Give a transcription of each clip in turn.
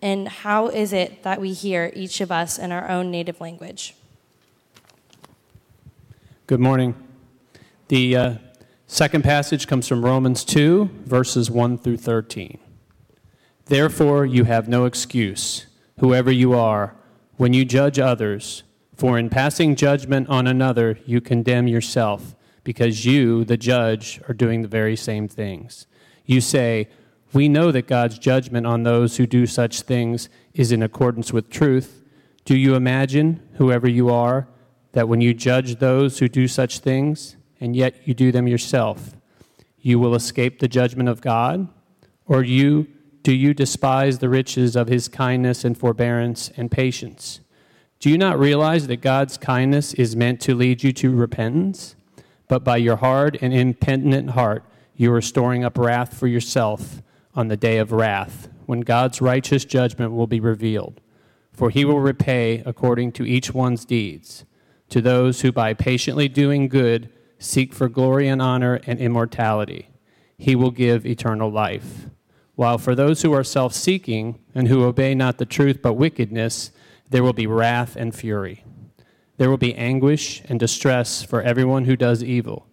And how is it that we hear each of us in our own native language? Good morning. The uh, second passage comes from Romans 2, verses 1 through 13. Therefore, you have no excuse, whoever you are, when you judge others, for in passing judgment on another, you condemn yourself, because you, the judge, are doing the very same things. You say, we know that God's judgment on those who do such things is in accordance with truth. Do you imagine, whoever you are, that when you judge those who do such things, and yet you do them yourself, you will escape the judgment of God? Or you do you despise the riches of his kindness and forbearance and patience? Do you not realize that God's kindness is meant to lead you to repentance? But by your hard and impenitent heart, you are storing up wrath for yourself on the day of wrath, when God's righteous judgment will be revealed. For he will repay according to each one's deeds. To those who by patiently doing good seek for glory and honor and immortality, he will give eternal life. While for those who are self seeking and who obey not the truth but wickedness, there will be wrath and fury. There will be anguish and distress for everyone who does evil,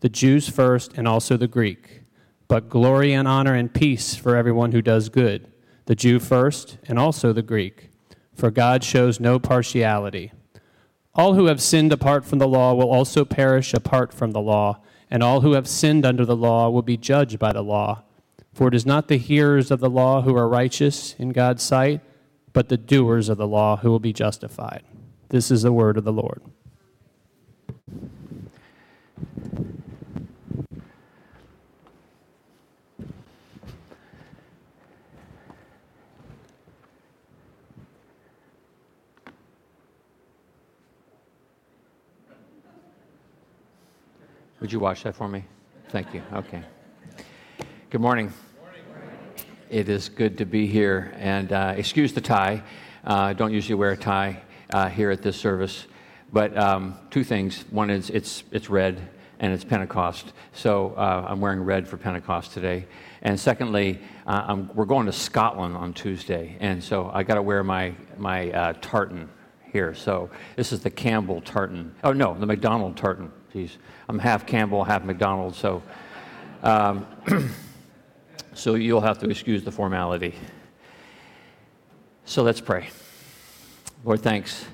the Jews first and also the Greek but glory and honor and peace for everyone who does good, the Jew first and also the Greek. For God shows no partiality. All who have sinned apart from the law will also perish apart from the law, and all who have sinned under the law will be judged by the law. For it is not the hearers of the law who are righteous in God's sight, but the doers of the law who will be justified. This is the word of the Lord. Would you watch that for me? Thank you. Okay. Good morning. It is good to be here. And uh, excuse the tie. Uh, I don't usually wear a tie uh, here at this service. But um, two things. One is it's, it's red and it's Pentecost. So uh, I'm wearing red for Pentecost today. And secondly, uh, we're going to Scotland on Tuesday. And so I got to wear my, my uh, tartan here. So this is the Campbell tartan. Oh, no, the McDonald tartan. I'm half Campbell, half McDonald, so um, so you'll have to excuse the formality. So let's pray. Lord, thanks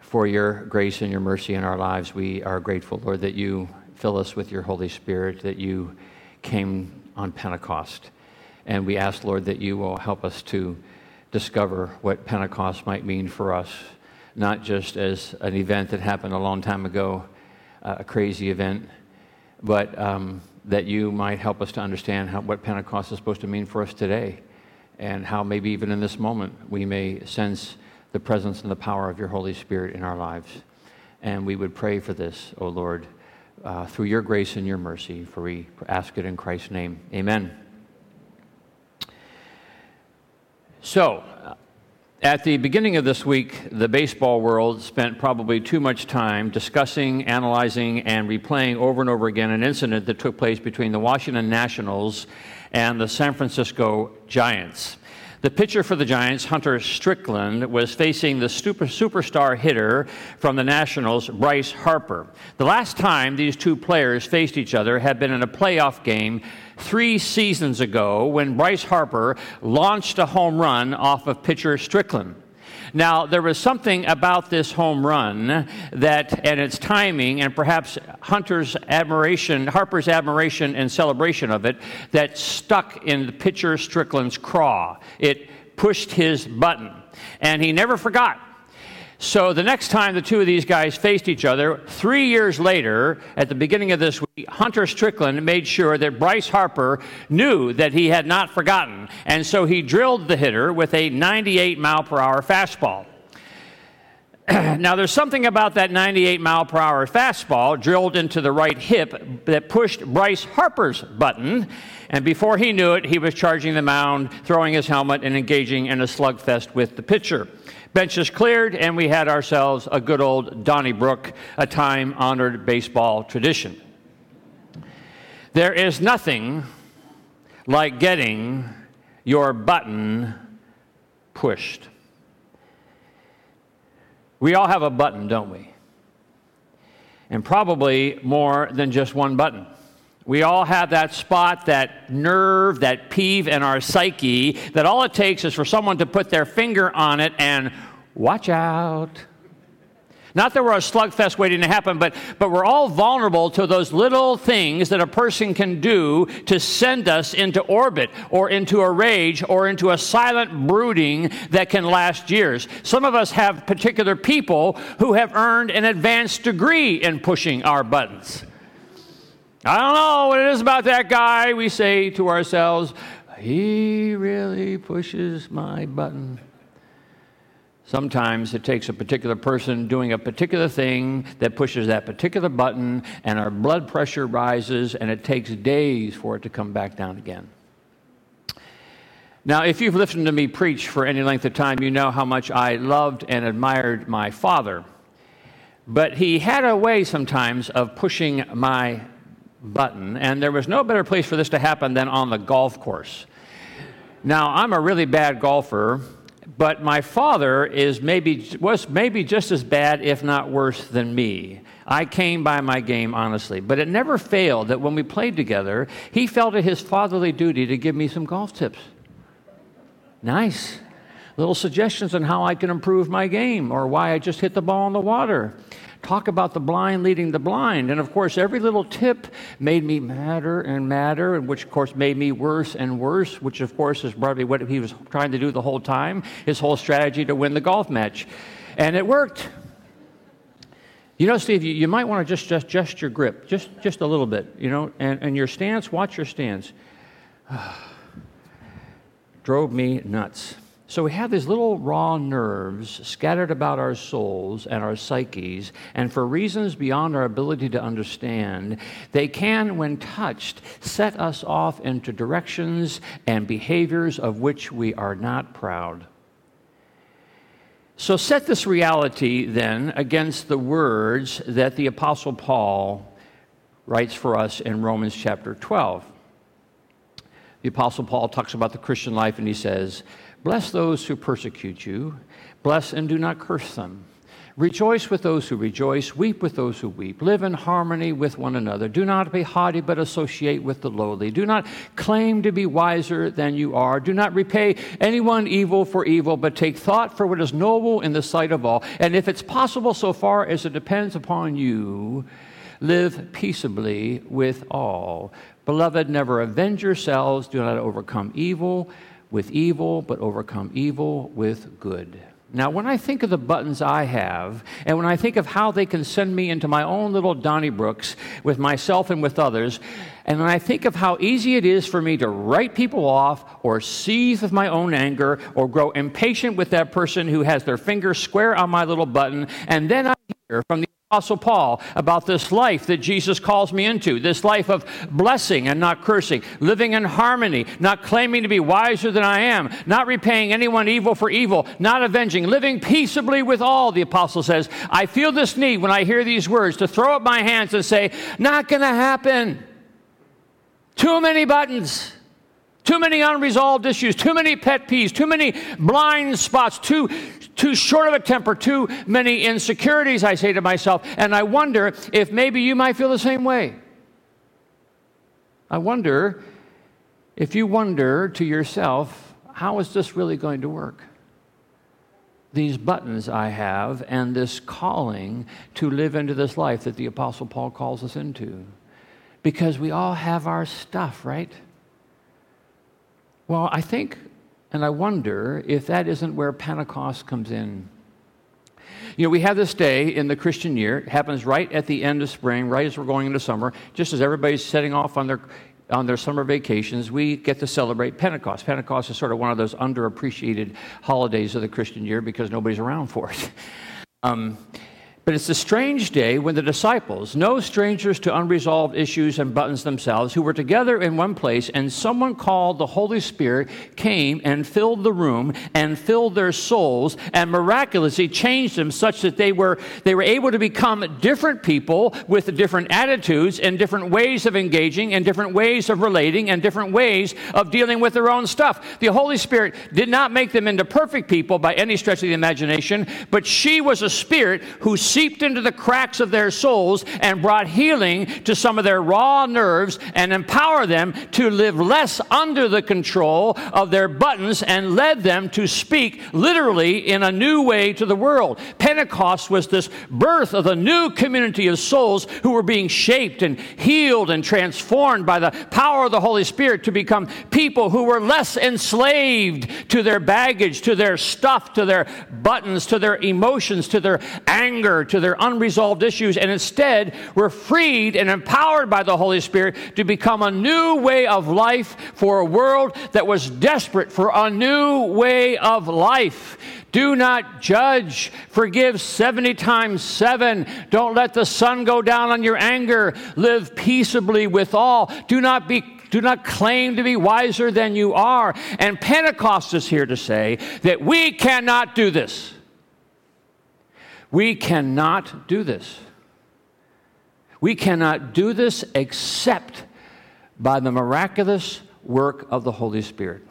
for your grace and your mercy in our lives. We are grateful, Lord, that you fill us with your Holy Spirit, that you came on Pentecost. And we ask, Lord, that you will help us to discover what Pentecost might mean for us, not just as an event that happened a long time ago, a crazy event, but um, that you might help us to understand how, what Pentecost is supposed to mean for us today, and how maybe even in this moment we may sense the presence and the power of your Holy Spirit in our lives. And we would pray for this, O oh Lord, uh, through your grace and your mercy, for we ask it in Christ's name. Amen. So, at the beginning of this week, the baseball world spent probably too much time discussing, analyzing, and replaying over and over again an incident that took place between the Washington Nationals and the San Francisco Giants. The pitcher for the Giants, Hunter Strickland, was facing the super, superstar hitter from the Nationals, Bryce Harper. The last time these two players faced each other had been in a playoff game three seasons ago when Bryce Harper launched a home run off of pitcher Strickland. Now, there was something about this home run that, and its timing, and perhaps Hunter's admiration, Harper's admiration and celebration of it, that stuck in the pitcher Strickland's craw. It pushed his button, and he never forgot. So the next time the two of these guys faced each other, three years later, at the beginning of this week, Hunter Strickland made sure that Bryce Harper knew that he had not forgotten. And so he drilled the hitter with a 98 mile per hour fastball. now, there's something about that 98 mile per hour fastball drilled into the right hip that pushed Bryce Harper's button. And before he knew it, he was charging the mound, throwing his helmet, and engaging in a slugfest with the pitcher. Benches cleared, and we had ourselves a good old Donnybrook, a time honored baseball tradition. There is nothing like getting your button pushed. We all have a button, don't we? And probably more than just one button. We all have that spot, that nerve, that peeve in our psyche that all it takes is for someone to put their finger on it and watch out. Not that we're a slugfest waiting to happen, but, but we're all vulnerable to those little things that a person can do to send us into orbit or into a rage or into a silent brooding that can last years. Some of us have particular people who have earned an advanced degree in pushing our buttons. I don't know what it is about that guy, we say to ourselves. He really pushes my button. Sometimes it takes a particular person doing a particular thing that pushes that particular button, and our blood pressure rises, and it takes days for it to come back down again. Now, if you've listened to me preach for any length of time, you know how much I loved and admired my father. But he had a way sometimes of pushing my button, and there was no better place for this to happen than on the golf course. Now, I'm a really bad golfer, but my father is maybe, was maybe just as bad, if not worse, than me. I came by my game honestly, but it never failed that when we played together, he felt it his fatherly duty to give me some golf tips. Nice. Little suggestions on how I can improve my game or why I just hit the ball in the water talk about the blind leading the blind. And of course, every little tip made me madder and madder, and which of course made me worse and worse, which of course is probably what he was trying to do the whole time, his whole strategy to win the golf match. And it worked. You know, Steve, you, you might want to just, just adjust your grip, just, just a little bit, you know, and, and your stance, watch your stance. Drove me nuts. So we have these little raw nerves scattered about our souls and our psyches, and for reasons beyond our ability to understand, they can, when touched, set us off into directions and behaviors of which we are not proud. So set this reality then against the words that the Apostle Paul writes for us in Romans chapter 12. The Apostle Paul talks about the Christian life and he says, Bless those who persecute you. Bless and do not curse them. Rejoice with those who rejoice, weep with those who weep. Live in harmony with one another. Do not be haughty, but associate with the lowly. Do not claim to be wiser than you are. Do not repay anyone evil for evil, but take thought for what is noble in the sight of all. And if it's possible, so far as it depends upon you, live peaceably with all. Beloved, never avenge yourselves. Do not overcome evil with evil, but overcome evil with good. Now, when I think of the buttons I have, and when I think of how they can send me into my own little Donnybrooks with myself and with others, and when I think of how easy it is for me to write people off or seethe with my own anger or grow impatient with that person who has their finger square on my little button, and then I hear from the Apostle Paul about this life that Jesus calls me into this life of blessing and not cursing, living in harmony, not claiming to be wiser than I am, not repaying anyone evil for evil, not avenging, living peaceably with all, the Apostle says. I feel this need when I hear these words to throw up my hands and say, Not going to happen. Too many buttons. Too many unresolved issues, too many pet peeves, too many blind spots, too, too short of a temper, too many insecurities, I say to myself. And I wonder if maybe you might feel the same way. I wonder if you wonder to yourself, how is this really going to work? These buttons I have and this calling to live into this life that the Apostle Paul calls us into. Because we all have our stuff, right? Well, I think and I wonder if that isn't where Pentecost comes in. You know, we have this day in the Christian year. It happens right at the end of spring, right as we're going into summer, just as everybody's setting off on their on their summer vacations, we get to celebrate Pentecost. Pentecost is sort of one of those underappreciated holidays of the Christian year because nobody's around for it. Um, but it's a strange day when the disciples, no strangers to unresolved issues and buttons themselves, who were together in one place, and someone called the Holy Spirit came and filled the room and filled their souls and miraculously changed them such that they were, they were able to become different people with different attitudes and different ways of engaging and different ways of relating and different ways of dealing with their own stuff. The Holy Spirit did not make them into perfect people by any stretch of the imagination, but she was a spirit who seeped into the cracks of their souls and brought healing to some of their raw nerves and empowered them to live less under the control of their buttons and led them to speak literally in a new way to the world. Pentecost was this birth of a new community of souls who were being shaped and healed and transformed by the power of the Holy Spirit to become people who were less enslaved to their baggage, to their stuff, to their buttons, to their emotions, to their anger, to their unresolved issues, and instead were freed and empowered by the Holy Spirit to become a new way of life for a world that was desperate for a new way of life. Do not judge. Forgive 70 times 7. Don't let the sun go down on your anger. Live peaceably with all. Do not be do not claim to be wiser than you are. And Pentecost is here to say that we cannot do this. We cannot do this. We cannot do this except by the miraculous work of the Holy Spirit.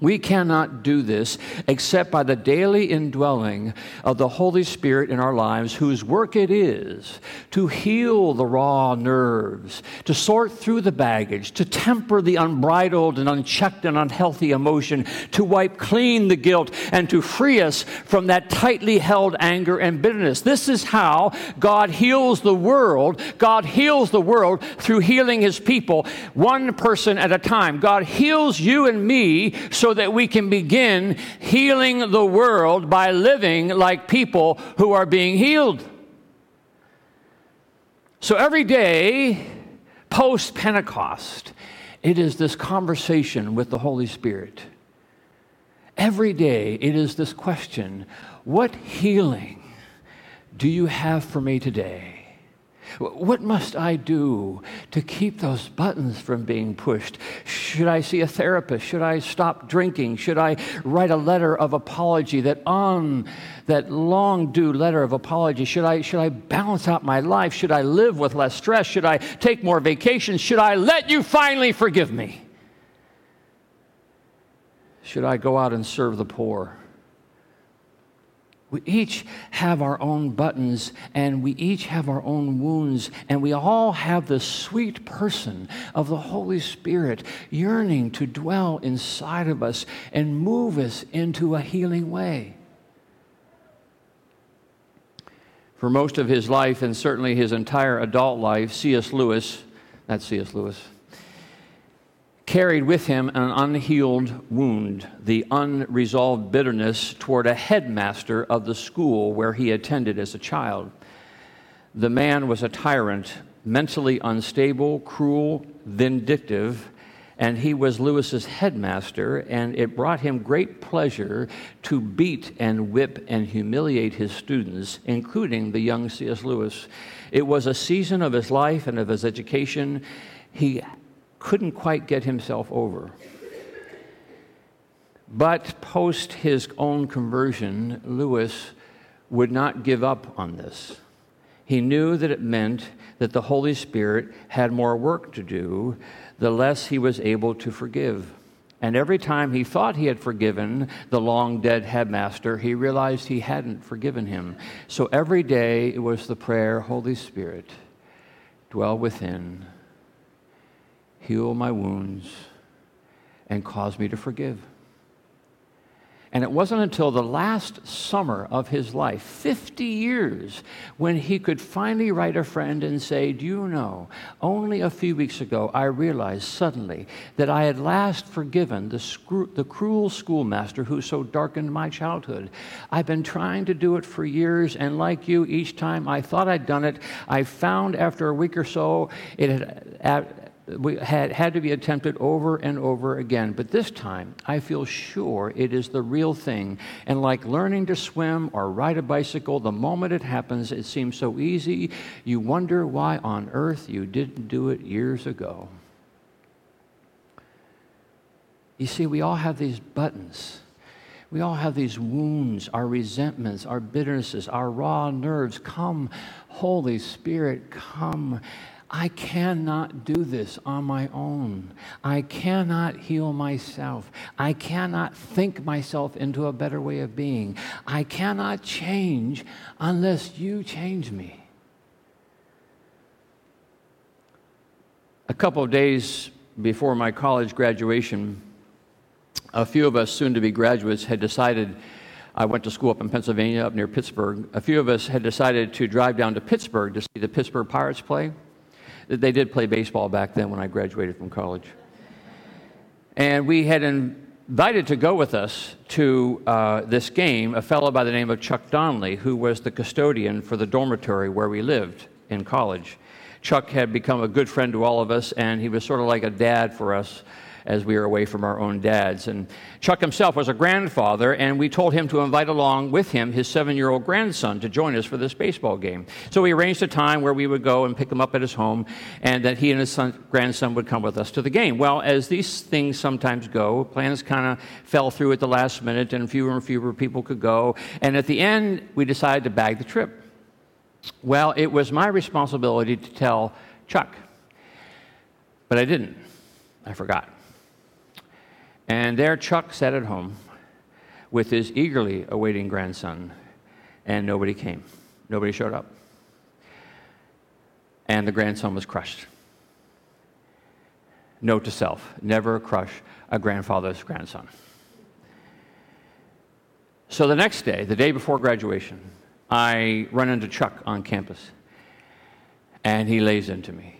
We cannot do this except by the daily indwelling of the Holy Spirit in our lives, whose work it is to heal the raw nerves, to sort through the baggage, to temper the unbridled and unchecked and unhealthy emotion, to wipe clean the guilt, and to free us from that tightly held anger and bitterness. This is how God heals the world. God heals the world through healing his people, one person at a time. God heals you and me so so that we can begin healing the world by living like people who are being healed. So every day, post Pentecost, it is this conversation with the Holy Spirit. Every day, it is this question What healing do you have for me today? What must I do to keep those buttons from being pushed? Should I see a therapist? Should I stop drinking? Should I write a letter of apology that on that long due letter of apology, should I, should I balance out my life? Should I live with less stress? Should I take more vacations? Should I let you finally forgive me? Should I go out and serve the poor? We each have our own buttons and we each have our own wounds, and we all have the sweet person of the Holy Spirit yearning to dwell inside of us and move us into a healing way. For most of his life, and certainly his entire adult life, C.S. Lewis, that's C.S. Lewis, carried with him an unhealed wound, the unresolved bitterness toward a headmaster of the school where he attended as a child. The man was a tyrant, mentally unstable, cruel, vindictive, and he was Lewis's headmaster, and it brought him great pleasure to beat and whip and humiliate his students, including the young C.S. Lewis. It was a season of his life and of his education. He couldn't quite get himself over. But post his own conversion, Lewis would not give up on this. He knew that it meant that the Holy Spirit had more work to do, the less he was able to forgive. And every time he thought he had forgiven the long dead headmaster, he realized he hadn't forgiven him. So every day it was the prayer Holy Spirit, dwell within heal my wounds, and cause me to forgive. And it wasn't until the last summer of his life, 50 years, when he could finally write a friend and say, Do you know, only a few weeks ago I realized suddenly that I had last forgiven the, screw- the cruel schoolmaster who so darkened my childhood. I've been trying to do it for years, and like you, each time I thought I'd done it, I found after a week or so it had had, had to be attempted over and over again. But this time, I feel sure it is the real thing. And like learning to swim or ride a bicycle, the moment it happens, it seems so easy. You wonder why on earth you didn't do it years ago. You see, we all have these buttons. We all have these wounds, our resentments, our bitternesses, our raw nerves. Come, Holy Spirit, come I cannot do this on my own. I cannot heal myself. I cannot think myself into a better way of being. I cannot change unless you change me. A couple of days before my college graduation, a few of us soon to be graduates had decided. I went to school up in Pennsylvania, up near Pittsburgh. A few of us had decided to drive down to Pittsburgh to see the Pittsburgh Pirates play. They did play baseball back then when I graduated from college. And we had invited to go with us to uh, this game a fellow by the name of Chuck Donnelly, who was the custodian for the dormitory where we lived in college. Chuck had become a good friend to all of us, and he was sort of like a dad for us as we were away from our own dads. And Chuck himself was a grandfather, and we told him to invite along with him his seven year old grandson to join us for this baseball game. So we arranged a time where we would go and pick him up at his home, and that he and his son, grandson would come with us to the game. Well, as these things sometimes go, plans kind of fell through at the last minute, and fewer and fewer people could go. And at the end, we decided to bag the trip. Well, it was my responsibility to tell Chuck, but I didn't. I forgot. And there Chuck sat at home with his eagerly awaiting grandson, and nobody came. Nobody showed up. And the grandson was crushed. Note to self never crush a grandfather's grandson. So the next day, the day before graduation, I run into Chuck on campus, and he lays into me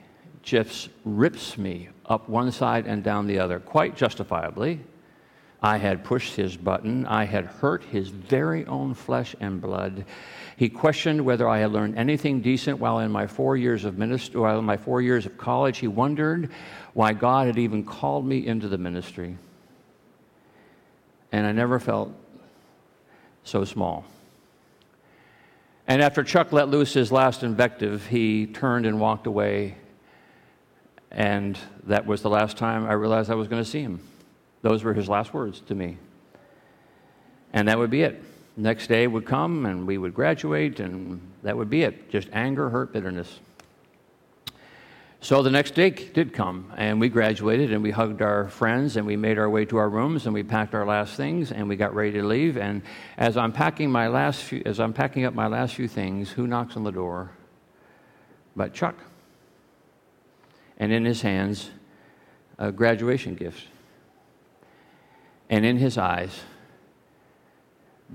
just rips me up one side and down the other, quite justifiably. I had pushed his button. I had hurt his very own flesh and blood. He questioned whether I had learned anything decent while in my four years of ministry, while in my four years of college. He wondered why God had even called me into the ministry. And I never felt so small. And after Chuck let loose his last invective, he turned and walked away and that was the last time I realized I was going to see him. Those were his last words to me. And that would be it. Next day would come and we would graduate, and that would be it. Just anger, hurt, bitterness. So the next day did come, and we graduated, and we hugged our friends, and we made our way to our rooms, and we packed our last things, and we got ready to leave. And as I'm packing my last few, as I'm packing up my last few things, who knocks on the door? But Chuck and in his hands a graduation gift. And in his eyes,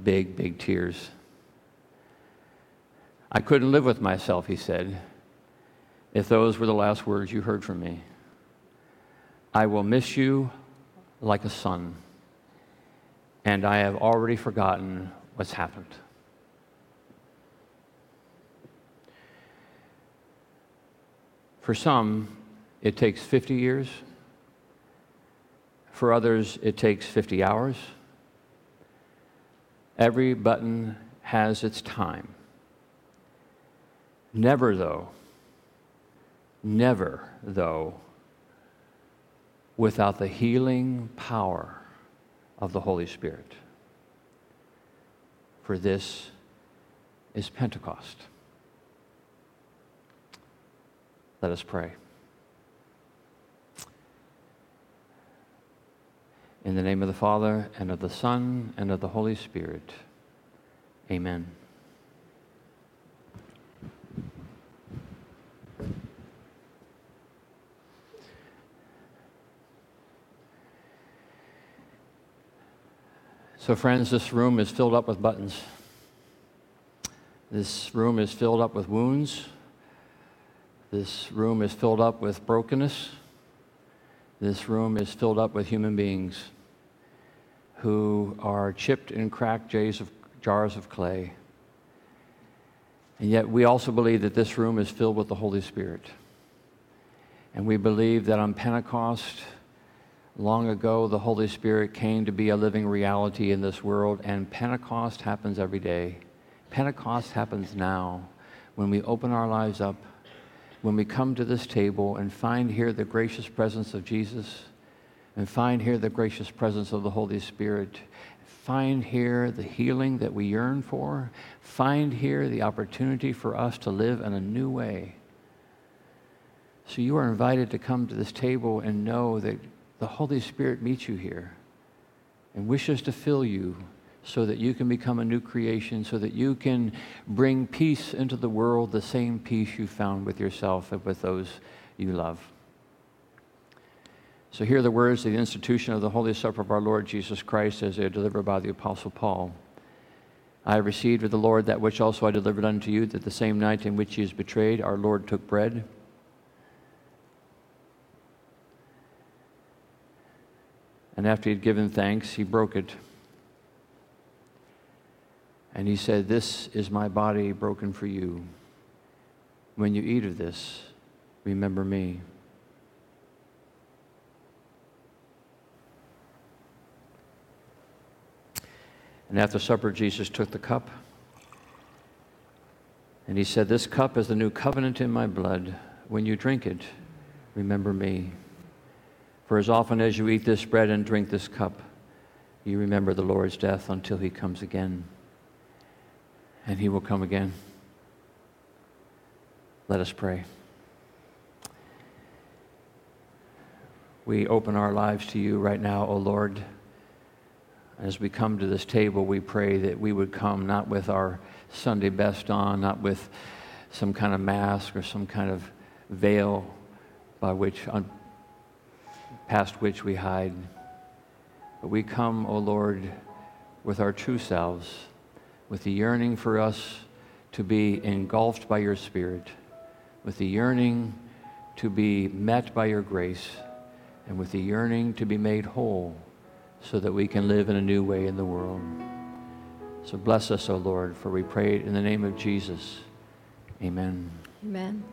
big, big tears. I couldn't live with myself, he said, if those were the last words you heard from me. I will miss you like a son, and I have already forgotten what's happened. For some, it takes 50 years. For others, it takes 50 hours. Every button has its time. Never, though, never, though, without the healing power of the Holy Spirit. For this is Pentecost. Let us pray. In the name of the Father, and of the Son, and of the Holy Spirit. Amen. So, friends, this room is filled up with buttons. This room is filled up with wounds. This room is filled up with brokenness. This room is filled up with human beings who are chipped and cracked jars of, jars of clay. And yet, we also believe that this room is filled with the Holy Spirit. And we believe that on Pentecost, Long ago, the Holy Spirit came to be a living reality in this world, and Pentecost happens every day. Pentecost happens now when we open our lives up, when we come to this table and find here the gracious presence of Jesus, and find here the gracious presence of the Holy Spirit, find here the healing that we yearn for, find here the opportunity for us to live in a new way. So you are invited to come to this table and know that the Holy Spirit meets you here and wishes to fill you so that you can become a new creation, so that you can bring peace into the world, the same peace you found with yourself and with those you love. So, hear the words of the institution of the Holy Supper of our Lord Jesus Christ as they are delivered by the Apostle Paul. I received of the Lord that which also I delivered unto you, that the same night in which he is betrayed, our Lord took bread. And after he had given thanks, he broke it. And he said, This is my body broken for you. When you eat of this, remember me. And after supper, Jesus took the cup. And he said, This cup is the new covenant in my blood. When you drink it, remember me. For as often as you eat this bread and drink this cup, you remember the Lord's death until he comes again. And he will come again. Let us pray. We open our lives to you right now, O Lord. As we come to this table, we pray that we would come not with our Sunday best on, not with some kind of mask or some kind of veil by which past which we hide. But we come, O Lord, with our true selves, with the yearning for us to be engulfed by your Spirit, with the yearning to be met by your grace, and with the yearning to be made whole so that we can live in a new way in the world. So bless us, O Lord, for we pray it in the name of Jesus. Amen. Amen.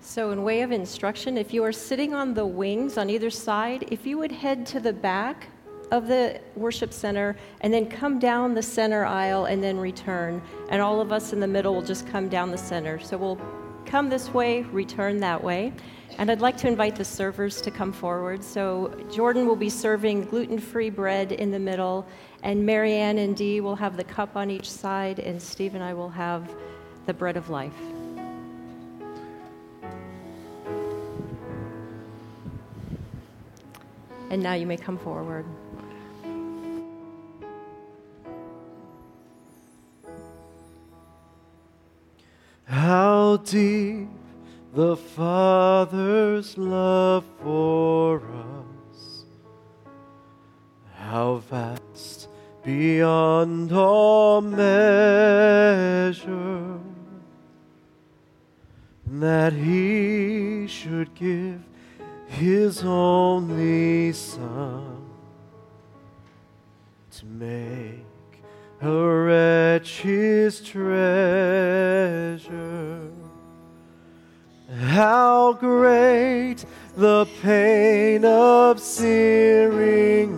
So, in way of instruction, if you are sitting on the wings on either side, if you would head to the back of the worship center and then come down the center aisle and then return, and all of us in the middle will just come down the center. So, we'll come this way, return that way. And I'd like to invite the servers to come forward. So, Jordan will be serving gluten free bread in the middle, and Marianne and Dee will have the cup on each side, and Steve and I will have the bread of life. And now you may come forward. How deep the Father's love for us, how vast beyond all measure, that He should give his only Son of sin